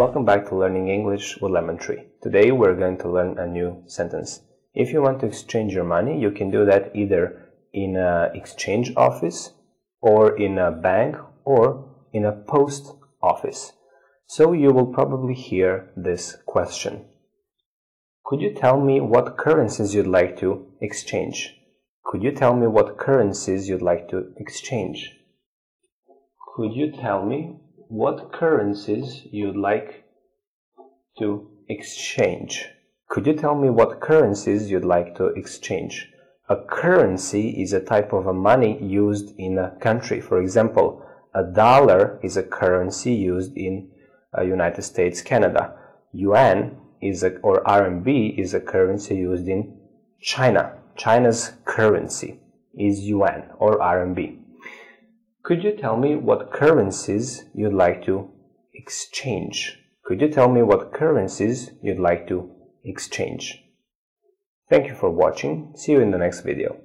Welcome back to Learning English with Lemon Tree. Today we're going to learn a new sentence. If you want to exchange your money, you can do that either in an exchange office or in a bank or in a post office. So you will probably hear this question. Could you tell me what currencies you'd like to exchange? Could you tell me what currencies you'd like to exchange? Could you tell me what currencies you'd like to exchange? Could you tell me what currencies you'd like to exchange? A currency is a type of a money used in a country. For example, a dollar is a currency used in uh, United States, Canada. Yuan is a, or RMB is a currency used in China. China's currency is yuan or RMB. Could you tell me what currencies you'd like to exchange? Could you tell me what currencies you'd like to exchange? Thank you for watching. See you in the next video.